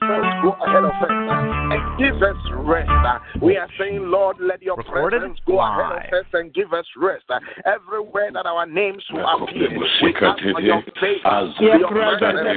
Go ahead of us and give us rest. We are saying, Lord, let your Recorded presence go ahead of us and give us rest. Everywhere that our names will appear, we ask for your faith, Your your presence,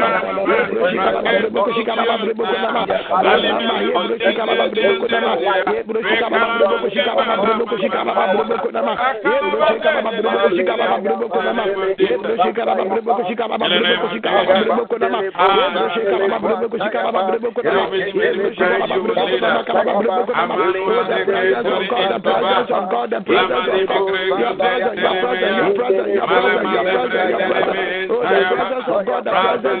God, the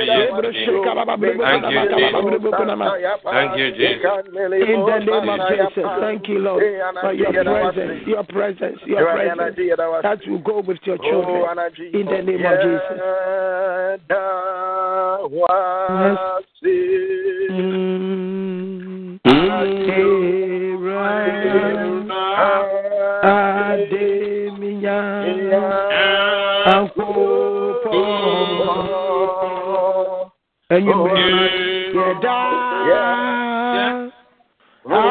Thank you, Jesus. Thank you, Jesus. In the name of Jesus, thank you, Lord, for your presence, your presence, your presence that will go with your children. In the name of Jesus. Yes. Mm. and you oh, yeah, yeah, die. Yeah. Yeah. Oh,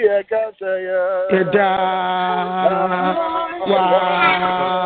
yeah, Yeah.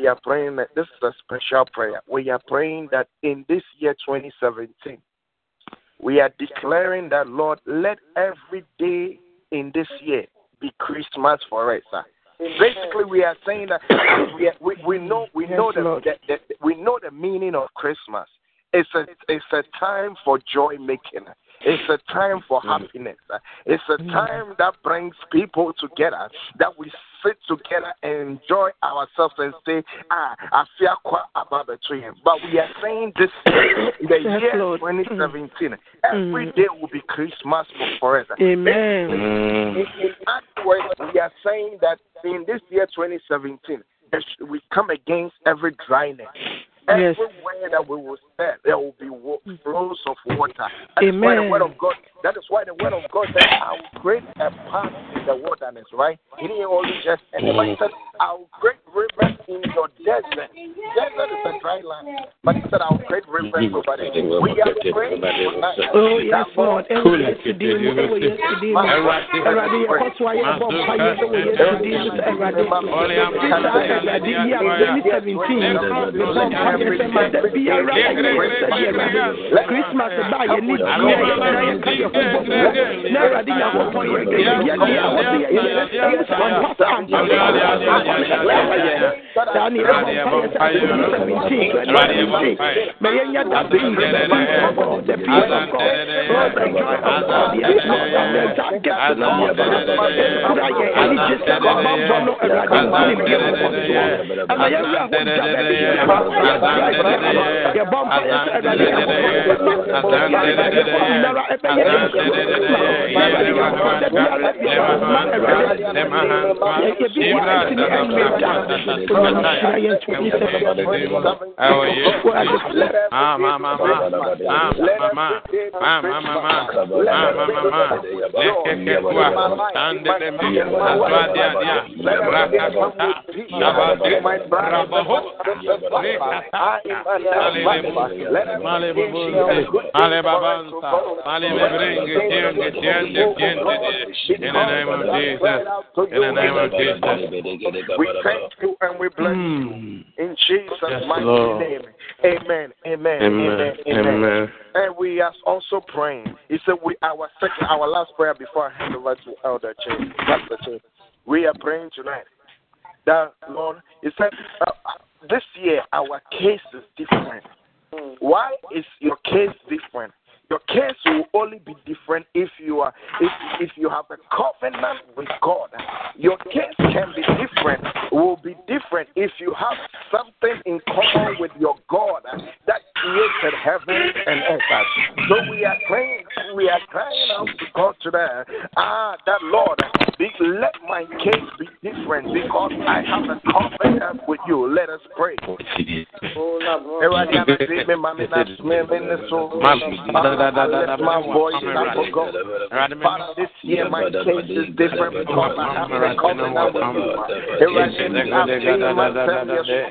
We are praying that this is a special prayer. We are praying that in this year 2017, we are declaring that, Lord, let every day in this year be Christmas for us. Basically, we are saying that we, we, we know we know the, the, the, we know the meaning of Christmas. It's a it's a time for joy making. It's a time for mm. happiness. It's a mm. time that brings people together, that we sit together and enjoy ourselves and say, ah, I feel quite about the tree. But we are saying this the year 2017, mm. every day will be Christmas for us. Amen. In, in words, we are saying that in this year 2017, we come against every dryness. Yes. Everywhere that we will step, there will be flows of water. That Amen. Is why the word of God. That is why the word of God said, "I will create a path in the wilderness." Right? He didn't only just. And the Bible said, "I will create rivers in your desert." Desert is a dry land, but he said, "I will create rivers over there." We are praying Oh yes, Lord. Yesterday, yesterday, Ẹwurade yẹ kọtù ayé ẹbọ mpa yẹ ẹwọ yesterday, Ẹwurade. Ẹwurade yẹ twenty seventeen, ẹbọ mpa Christmas bi yi the of God the peace of God oh the in the name of Jesus, in the name of Jesus. We thank you and we bless you in Jesus' mighty name. Amen, amen, amen, amen. And we are also praying. He said, "We our second, our last prayer before I hand over to Elder Chase, Pastor Chase. We are praying tonight that Lord, He said, uh, this year our case is different. Why is your case different? Your case will only be different if you are if if you have a covenant with God. Your case can be different. Will be different if you have something in common with your God that created heaven and earth. So we are praying, we are crying out to God today. Ah, that Lord, let my case be different because I have a covenant with you. Let us pray. My voice. Father, this year my case is different because I have a covenant with you. Myself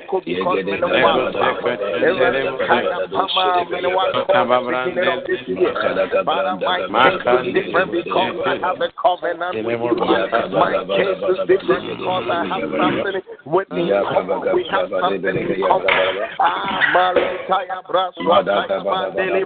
because in the world. Father, my case is different because I have a covenant with you. My case is different because I have something with me. We have something in common. Ah, Maritaya Braswa, Mandele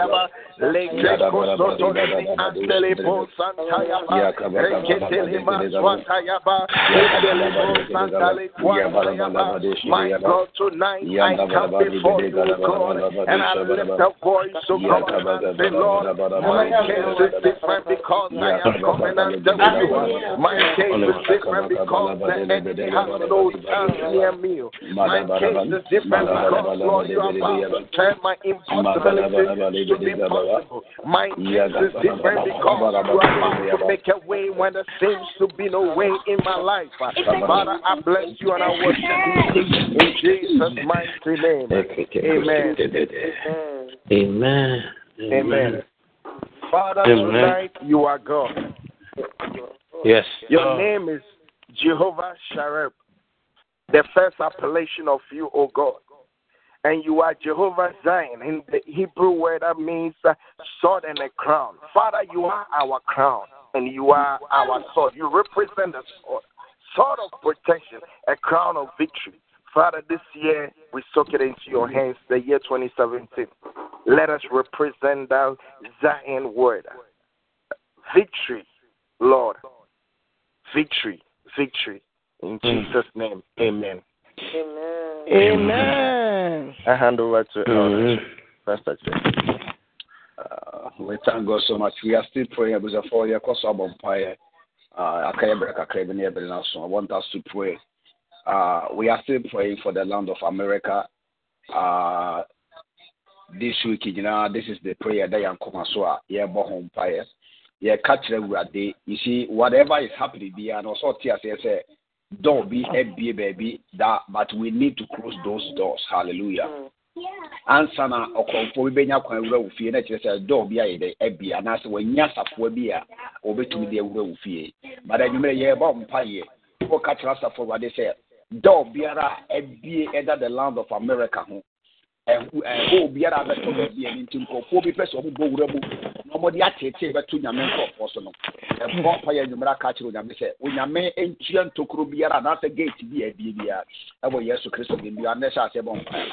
Boshantayaba, Lekeko Soto, Andele Bosantayaba, Reketele Maswatayaba, Rekele Bosantale Kwantayaba. My God, tonight I come before you, God, and I lift a voice to God and say, Lord, my case is different because I am covenant my case is different because the enemy has no chance near me. My case is different because, Lord, you are about to turn my impossibility to be possible. My case is different because you are about to make a way when there seems to be no way in my life. Father, I bless you and I worship you in Jesus' mighty name. Amen. Amen. Amen. Amen. Father, tonight you are God. Yes. Your oh. name is Jehovah Shareb, the first appellation of you, O God and you are Jehovah Zion. In the Hebrew word, that means sword and a crown. Father, you are our crown, and you are our sword. You represent the sword, sword of protection, a crown of victory. Father, this year we soak it into your hands, the year 2017. Let us represent that Zion word. Victory, Lord. Victory, victory. In mm. Jesus' name, amen. Amen. Amen. I hand over to others. That's it. Uh, we thank God so much. We are still praying because for your cause of empire. Uh, I want us to pray. Uh, we are still praying for the land of America. Uh, this week, you know, this is the prayer that I'm coming so yeah, home fire. Yeah, catch the You see, whatever is happening, be and also tears, yes, door be a baby, that but we need to close those doors. Hallelujah. Mm. Ansa na ɔkɔmfoɔ bi bɛnya kwan awura wo fie na kyerɛ sɛ dɔɔ bi ayɛ dɛ abi anaasɛ wanya asafoɔ bi a wɔbɛtumi de awura wo fie. Bada anwummerɛ yɛbɔ mpaeɛ. Wɔka kyerɛ asafoɔ awurade sɛ dɔɔ biara abie ɛda the land of america ho. ɛhɔ obiara abɛtɔ baabi ɛni nti nkurɔfoɔ bi pɛ sɛ ɔmo bɔ wura mu na ɔmo de atete bɛto nyame nkurɔfoɔ so no ɛfɔ pa yɛ nwumera ka kyerɛ onyame sɛ onyame ntua ntokuro biara anaasɛ gate bi a biara ɛwɔ yesu kristo bi bi anɛ hyɛ bɔ mpaeɛ.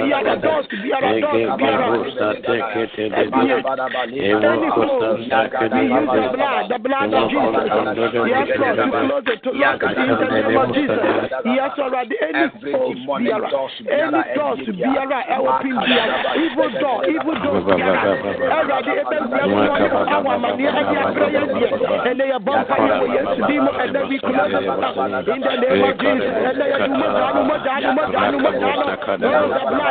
Biagados, the the. Yes, Lord, you Lord the the the the.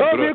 Every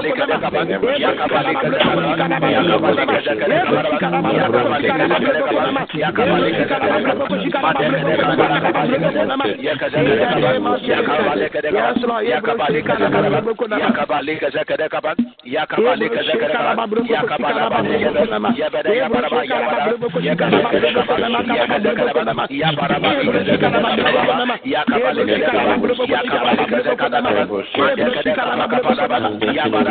Yakabale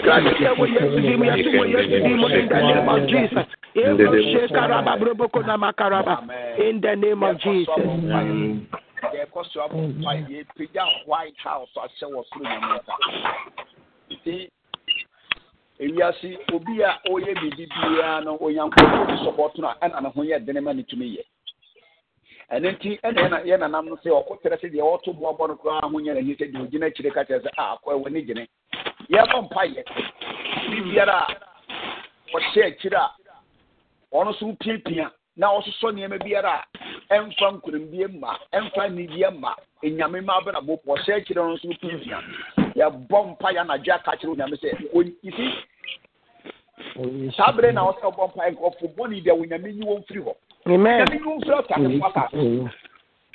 the name of Jesus. yɛkɔ so abɔ mpa yɛpagya white house ahyɛ wɔ soro nyamesa nti ewiase obi a ɔyɛ biribi biara no onyankopɔn bi sɔbɔto no a ɛna ne ho yɛ dene ma ne tumi yɛ ɛno nti ɛna yɛna yɛnanam no sɛ ɔkɔtɛrɛ sɛ deɛ ɔto boabɔ no koraa ho nyɛ n'ani sɛ deɛ ogyina akyire ka kyerɛ sɛ a akɔ ɛwɔ ne gyene yɛbɔ mpa yɛ biribiara a ɔhyɛ akyire a ɔno nso piapia na ɔsosɔ nneɛma biara a ɛmfa nkonimdie mma ɛmfa nidie mma enyame ma. Bɛ na bɔ ɔhyɛ akyire no nso piapia yɛbɔ mpa yɛ anadwo aka kyerɛ onyame sɛ isi saa bere na ɔsɛ ɔbɔ mpa yɛ nkurɔfo bɔne deɛ onyame nyi wɔn firi hɔ Amen. nyame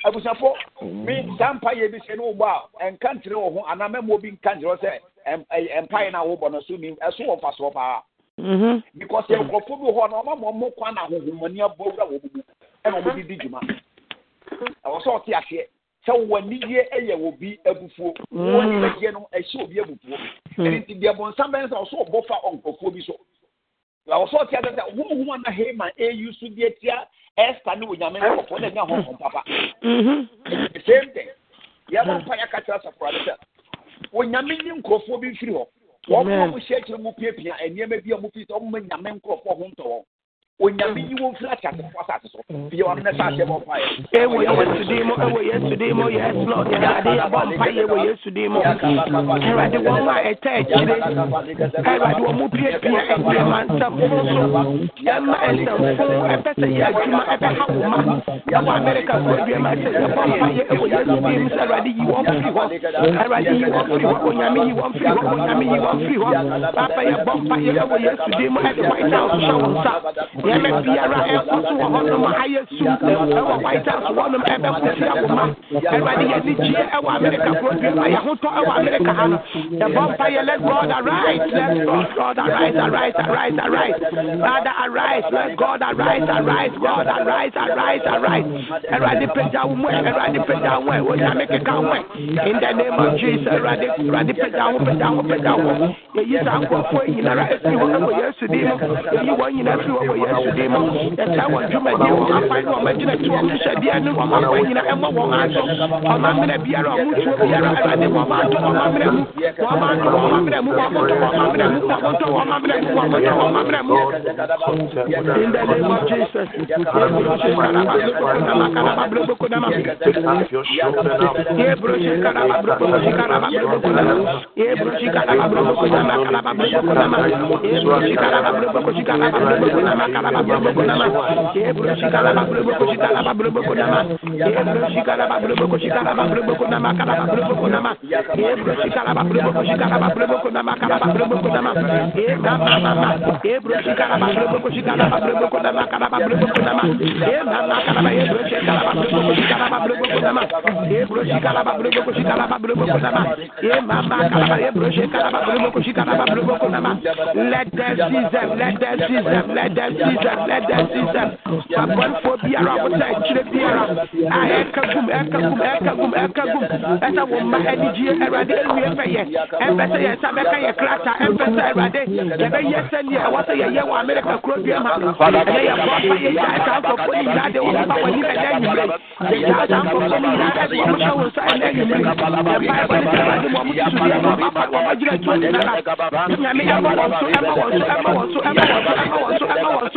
abusafo mi saa mpa yɛ bi sɛ ne wɔbɔ a nka nkyerɛ wɔ ho anaa mɛma obi nka nkyerɛ sɛ mpa yɛ no a wɔbɔ no so ni ɛso wɔ mfa soɔ paa Mhm. because yɛ nkurɔfo bi hɔ no ɔma ma ɔmo kwan na ahohomani abɔ wura wɔ mu ɛna ɔmo de di dwuma ɛwɔ sɛ ɔte aseɛ sɛ wɔn anigye yɛ obi abufuo wɔn anigye no ɛhyɛ obi abufuo ɛni ti deɛ bɔnsam bɛn sɛ ɔso ɔbɔ fa ɔnkurɔfoɔ bi so ɛwɔ sɛ ɔte aseɛ sɛ huhum ana hema eyi so deɛ tia ɛsta ne onyame nkurɔfoɔ na nya hɔn papa. Mhm. the same thing. Yɛbɔ mpa yɛ kakyɛ asafo ade sɛ onyame nye nkurɔfoɔ bi mfiri hɔ. Wɔn a wɔn hyɛ akyire mu piapia nneɛma bi a wɔn fi sɛ wɔn mma nyame nkorɔfoɔ ho ntɔ wɔn onyame yi wɔn firi akyase fo asase so fie wɔn ne saa ahyɛ bɔ mpa yɛ. ewo yesu di mu ewo yesu di mu mm-hmm. yes lord ɛwurade yabɔ mpa yɛ ewo yesu di mu ɛwurade wɔn a ɛtɛ akyire ɛwurade wɔn mu piapia ɛdɛma nsɛmfo so ɛma nsɛmfo ɛpɛ sɛ yɛ adwuma ɛbɛ ha wɔn ma ɛwɔ amerika fo aduama sɛ yɛbɔ mpa yɛ ewo yesu di mu sɛ ɛwurade yi wɔn firi hɔ ɛwurade yi wɔn firi hɔ onyame yi wɔn firi hɔ onyame yi wɔn firi hɔ papa yɛbɔ mpa yɛ ewo yesu di mu ɛde white house hyɛ wɔn nsa biara ɛkɔ so wɔ hɔnom ayɛ sum ɛwɔ white house hɔnom ɛbɛkɔ fi akoma ɛwurade yɛ ni gyeɛ ɛwɔ amerika kuro bi ma yɛ ho tɔ ɛwɔ amerika ha no yɛbɔ mpa yɛ let god arise let god arise arise arise arise. father arise let god arise arise god arise arise arise. ɛwurade pagya wo mu ɛwurade pagya wo ɛ onyame keka wo ɛ in the name of jesus ɛwurade ɛwurade pagya wo pagya wo pagya wo yɛyi saa nkurɔfoɔ nyinara efiri hɔ ɛwɔ yesu din mu yɛyi wɔn nyinaa efiri hɔ ɛwɔ yesu in the name of jesus Thank you let them see them let them see them let them see them let them seize them abɔnfo biara a wɔsɛ akyire biara a ɛka gum ɛka gum ɛka gum ɛka gum ɛsɛ wɔn mma anigye awurade ewie fɛ yɛ ɛmpɛ sɛ yɛn nsa bɛka yɛ krata ɛmpɛ sɛ awurade yɛbɛyɛ sɛnea ɛwɔ sɛ yɛyɛ wɔ amerika kuro bi ma ɛnɛ yɛ bɔ fa yɛ gya ɛsa nkɔfo ne nyinaa de wɔn ba wɔn ni ɛnɛ nyimire yɛgya ɛsa nkɔfo ne nyinaa ɛde wɔn hyɛ wɔn nsa ɛnɛ nyimire yɛba ɛbɔ ne sɛ ɛwurade wɔn ti su deɛ wɔn ba wɔn ba gyina tuo ne nana nyame ɛbɔ wɔn so ɛbɔ wɔn so ɛbɔ wɔn so ɛbɔ wɔn so ɛbɔ wɔn so ɛbɔ wɔn so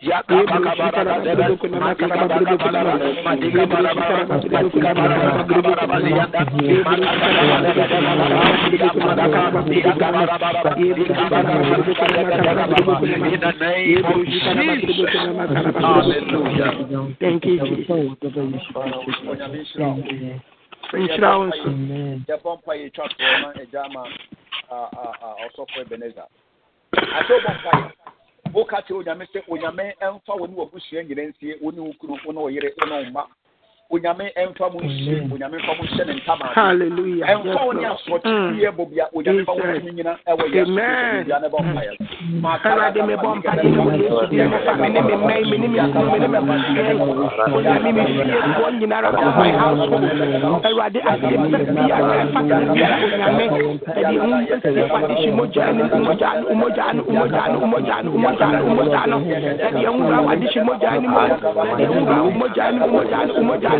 Yaka Hallelujah. Thank you, Jesus. Thank you. nhyira wo nso. yɛbɔ onyame ɛmfa mu nhyɛ onyame mfa mu nhyɛ ne hallelujah ɛmfa wo ne bobia onyame wo nyina ɛwɔ ne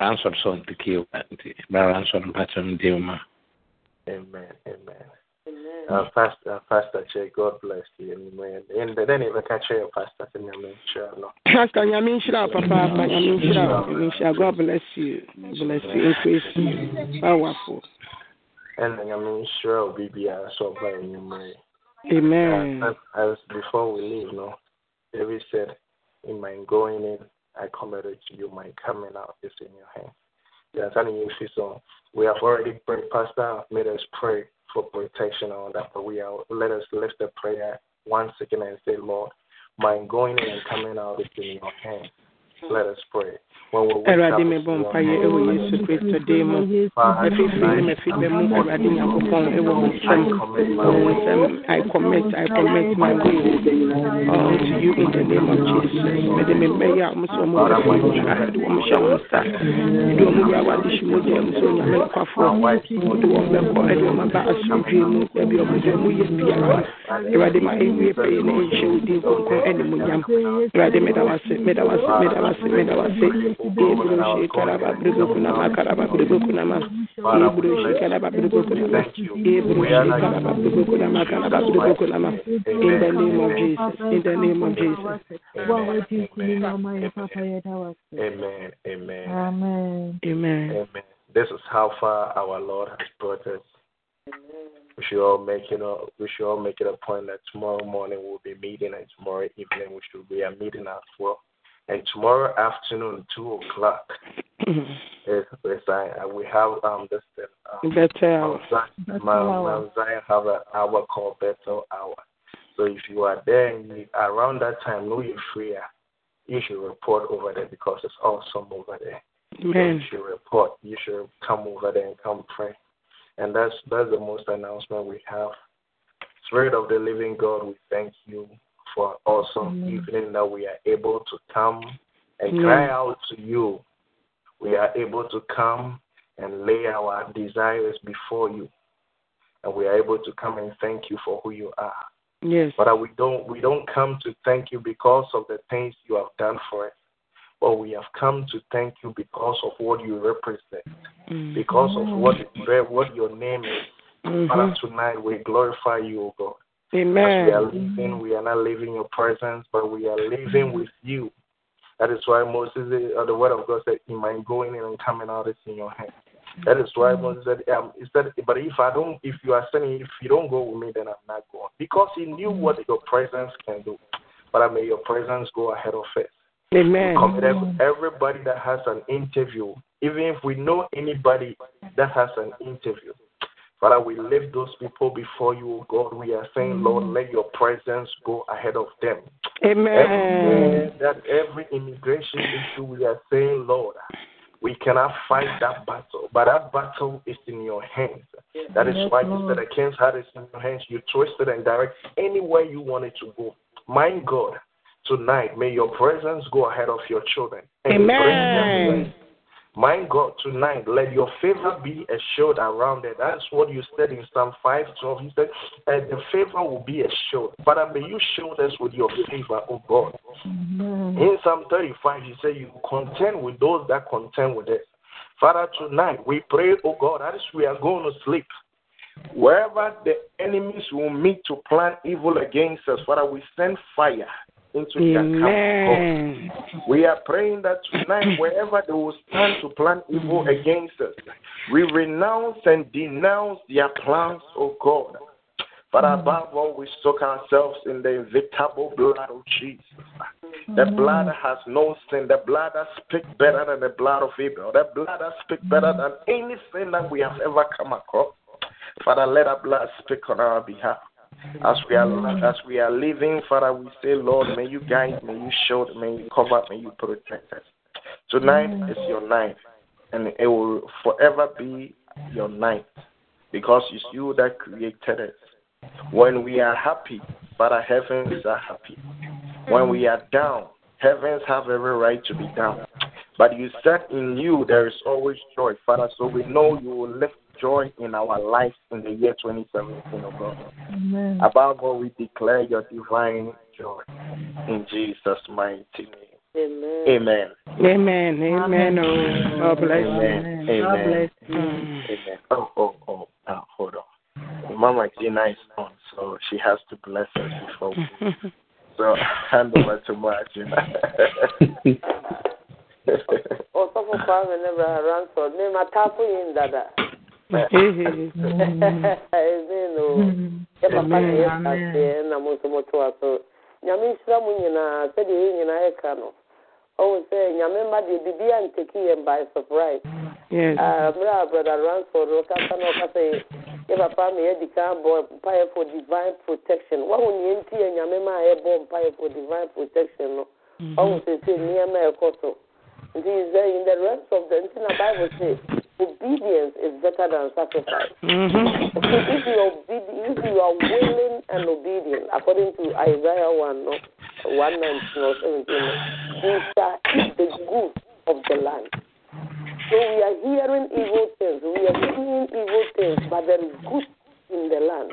Maka sɛ answer so ntiki nti bara answer mpakyɛ no deɛ ma. Amen. Amen. Uh, pastor, uh, Pastor Che, God bless you. Amen. And then if I can share your pastor, then I'm sure. No. Pastor Nyamin Shira, Papa, Nyamin Shira, Nyamin God bless you. Bless you, increase you. Powerful. And then I'm sure will be so very Amen. Uh, as, as before we leave, no, David said, in my going in, I committed to you. My coming out is in your hand. We have already prayed, Pastor made us pray for protection on that, but we are let us lift the prayer once again and say, Lord, my going in and coming out is in your hands. Let us pray. Awurade mebɔ mpaeɛ ɛwɔ yesu kristo din mu afifiri ne mu awurade nyankopɔn ɛwɔ wo nsɛm wo nsɛm i commit i commit my way uh, to you in the name of jesus. Mede me mmɛyɛ a ɔmo sɛ ɔmo wura fo ntwa de wɔn hyɛ wɔn nsa de ɔmo wura wɔ ade hyɛ mu sɛ onyame nkwafoɔ ɔde wɔn bɛkɔ ɛde aba asomdwee mu baabi ɔmo ɔmo yɛ biara awurade ma ɛwie pɛyɛ na ɛnhyɛ wo din kronkron ɛne mu nyam awurade meda wase meda wase meda wase meda wase Ebro Shekaraba Brigokunama Karaba Brigokunama Ebro Shekaraba Brigokunama Ebro Shekaraba Brigokunama Karaba Brigokunama In the name of Jesus In the name of Jesus. Amen. Amen. Amen. Amen. This is how far our Lord has brought us. We should all make you know we should all make it a point that tomorrow morning we'll be meeting and tomorrow evening we should be a meeting as well. And tomorrow afternoon, two o'clock, is, is I, we have um this thing. Um, Better Mount, Mount Zion have an hour called Better Hour. So if you are there and you, around that time, know you're free, you should report over there because it's awesome over there. Amen. So you should report. You should come over there and come pray. And that's that's the most announcement we have. Spirit of the living God, we thank you for awesome mm-hmm. evening that we are able to come and cry out to you. We are able to come and lay our desires before you. And we are able to come and thank you for who you are. Yes. But we don't we don't come to thank you because of the things you have done for us. But we have come to thank you because of what you represent. Mm-hmm. Because of what what your name is. Mm-hmm. Father, tonight we glorify you, O God. Amen. As we are living, we are not living your presence, but we are living with you. That is why Moses, uh, the word of God said, "In my going in and coming out is in your hand." That is why Moses said, um, he said, but if I don't, if you are saying, if you don't go with me, then I'm not going. Because he knew what your presence can do. But I may your presence go ahead of it. Amen. Everybody that has an interview, even if we know anybody that has an interview, Father, we lift those people before you, God. We are saying, Lord, mm. let your presence go ahead of them. Amen. That every immigration issue, we are saying, Lord, we cannot fight that battle, but that battle is in your hands. That is why you said the king's heart is in your hands. You twist it and direct anywhere you want it to go. My God, tonight, may your presence go ahead of your children. Amen. My God, tonight, let your favor be a shield around it. That's what you said in Psalm 512. He said, and the favor will be a shield. Father, may you shield us with your favor, oh God. In Psalm 35, he said, You contend with those that contend with us. Father, tonight, we pray, oh God, as we are going to sleep, wherever the enemies will meet to plan evil against us, Father, we send fire Amen. We are praying that tonight, wherever they will stand to plan evil against us, we renounce and denounce their plans, oh God. But mm. above all, we soak ourselves in the inevitable blood of Jesus. The mm. blood has no sin. The blood that speaks better than the blood of Abel. The blood that speaks better mm. than anything that we have ever come across. Father, let our blood speak on our behalf. As we are as we are living, Father, we say, Lord, may you guide, may you show, may you cover, may you protect us. Tonight is your night, and it will forever be your night because it's you that created us. When we are happy, Father, heavens are happy. When we are down, heavens have every right to be down. But you said in you there is always joy, Father, so we know you will lift joy in our lives in the year 2017, oh God. Amen. Above all, we declare your divine joy in Jesus' mighty name. Amen. Amen. Amen. Oh, God bless Amen. you. God. Amen. Oh, oh, oh, oh, hold on. Mama Gina is on, so she has to bless us before we. so hand over to Margina. ọsọfọ kwame ne bra ransọ ne ma tapo yin Yɛ na yɛ mo nso mo to aso. Nyame nhyira mo nyinaa sɛdeɛ yɛn nyinaa yɛka no. Ɔwɔ sɛ nyame mma deɛ biribi a nteki yɛn by surprise. mmerɛ a brother ransford ɔkasa na ɔkasa yi yɛ papa me yɛdi kan bɔ mpaeɛ for divine protection. Wahu neɛ nti yɛ nyame ma a yɛbɔ mpaeɛ for divine protection no ɔhu sɛsɛ nneɛma ɛkɔ so nti sɛ in the rest of the nti na bible say obedience is better than sacrifice Mhm. if you are obedient if you are willing and obedient according to isaiah 1 no 119 or 17 no, you shall eat the good of the land so we are hearing evil things, we are seeing evil things, but there is good in the land.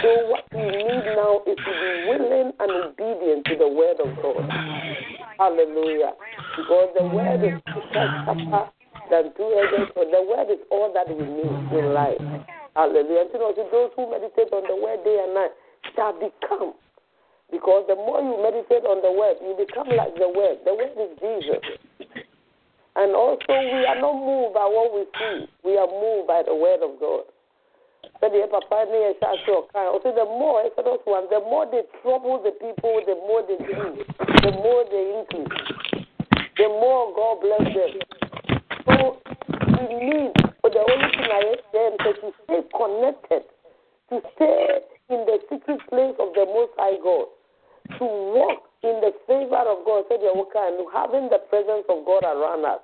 So what we need now is to be willing and obedient to the word of God. Hallelujah. Because the word is sharper the word is all that we need in life. Hallelujah. And you know, those who meditate on the word day and night shall become. Because the more you meditate on the word, you become like the word. The word is Jesus. And also, we are not moved by what we see. We are moved by the word of God. So the more the more they trouble the people the more they do the more they increase the more God bless them so we need but the only thing I say is to stay connected to stay in the secret place of the Most High God to walk in the favor of God. Sɛdeɛ wɔka and having the presence of God around us.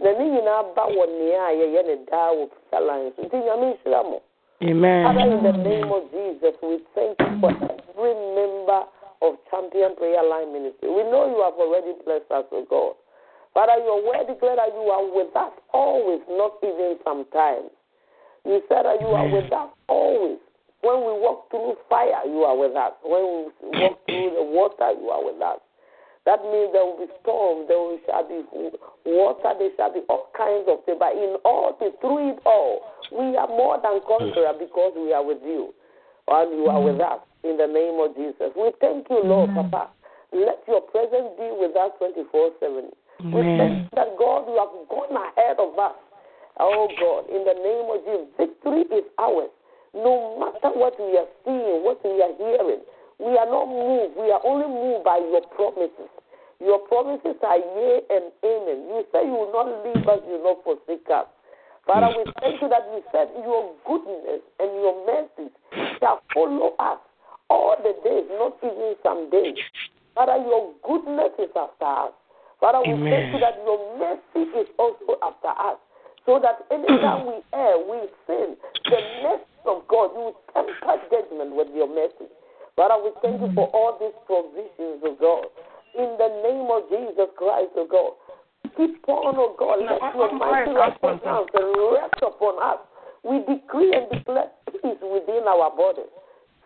Na ne nyinaa ba wɔ nea a yɛyɛ ne daa wɔ Peter Lions nti nyame nhyira mo Father, in the name of Jesus, we thank you for every member of Champion Prayer Line Ministry. We know you have already blessed us, O God. Father, your word declared that you are with us always, not even sometimes. You said that you are with us always. When we walk through fire, you are with us. When we walk through the water, you are with us. That means there will be storm, there will shall be water, there shall be all kinds of things. But in all, through it all, we are more than conqueror because we are with you. And you are with mm. us in the name of Jesus. We thank you, Lord, Papa. Let your presence be with us 24 7. We thank that, God, you have gone ahead of us. Oh, God, in the name of Jesus, victory is ours. No matter what we are seeing, what we are hearing, we are not moved. We are only moved by your promises. Your promises are yea and amen. You say you will not leave us, you will not forsake us. Father, we mm. thank you that you said your goodness and your mercy shall follow us all the days, not even some days. Father, your goodness is after us. Father, we thank you that your mercy is also after us. So that anytime we err, we sin, the mercy of God, you will temper judgment with your mercy. Father, we thank you for all these provisions, of God. In the name of Jesus Christ, O God. Keep on, O God. Let your mighty right hand rest upon us. We decree and declare peace within our bodies,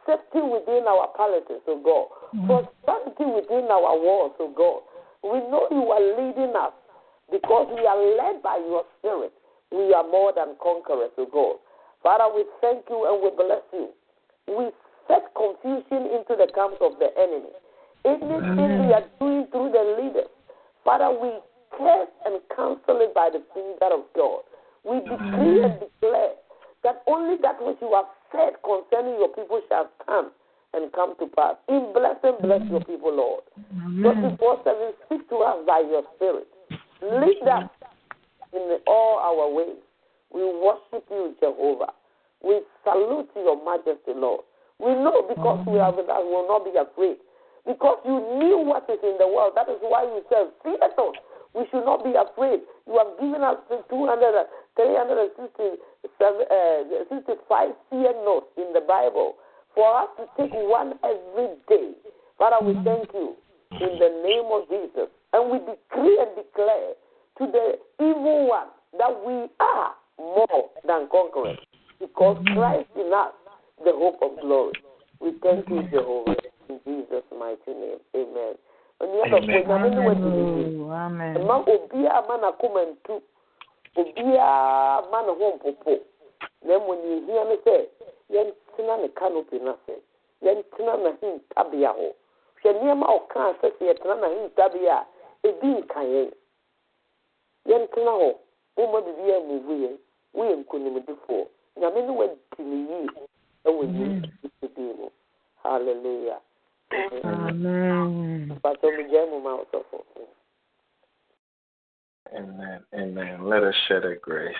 safety within our palaces, O God. Prosperity within our walls, O God. We know you are leading us because we are led by your spirit. We are more than conquerors, O God. Father, we thank you and we bless you. We set confusion into the camps of the enemy. Anything we are doing through the leaders, Father, we curse and cancel it by the finger of God. We decree and declare that only that which you have said concerning your people shall stand and come to pass. In blessing, bless your people, Lord. 24 7, speak to us by your spirit. Lead us in all our ways. We worship you, Jehovah. We salute your majesty, Lord. We know because we are with us, we will not be afraid. Because you knew what is in the world. That is why you said, Fear not. We should not be afraid. You have given us 200, 365 uh, fear not in the Bible for us to take one every day. Father, we mm-hmm. thank you in the name of Jesus. And we decree and declare to the evil one that we are more than conquerors because mm-hmm. Christ in us, the hope of glory. We thank you, Jehovah, in Jesus' mighty name. Amen. ma obiara ma n'akoma ntu obiara ma ne ho mpopo na mmom nea ehia no sɛ yɛntena ne canopy no ase yɛntena n'ahintabea hɔ hwɛ nneɛma a ɔkaa sɛ sɛ yɛtena n'ahintabea a ebi nka yɛn yɛntena hɔ woma biribi a muvu yɛn woyɛ nkonimdifoɔ nyame ne wadi ne yie ɛwɔ yesu din mu hallelujah Amen. Pastor Mujai Muma Osofo. Amen. Amen. Let us share the grace.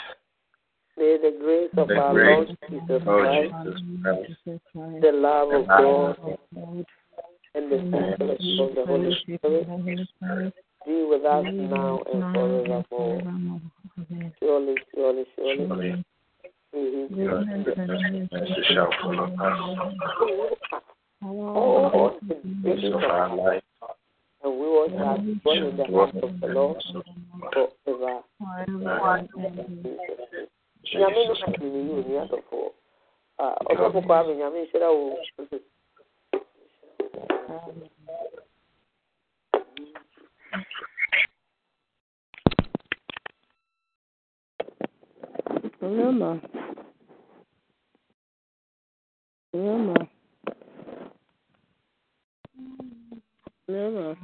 May the grace of The our grace Lord Jesus Christ, Jesus Christ. the love of God, and the fellowship of the Holy Spirit be with us now and forevermore. Surely, surely, surely. Mhm. Goodness shall follow us All the days of our life. and we will shall dwell in the house of the Lord forever. Nyame no ka ni yi oni adɔfo. Ah, ɔsɔfo kwa mi nyame nhyira wo. Remember. Remember. Remember.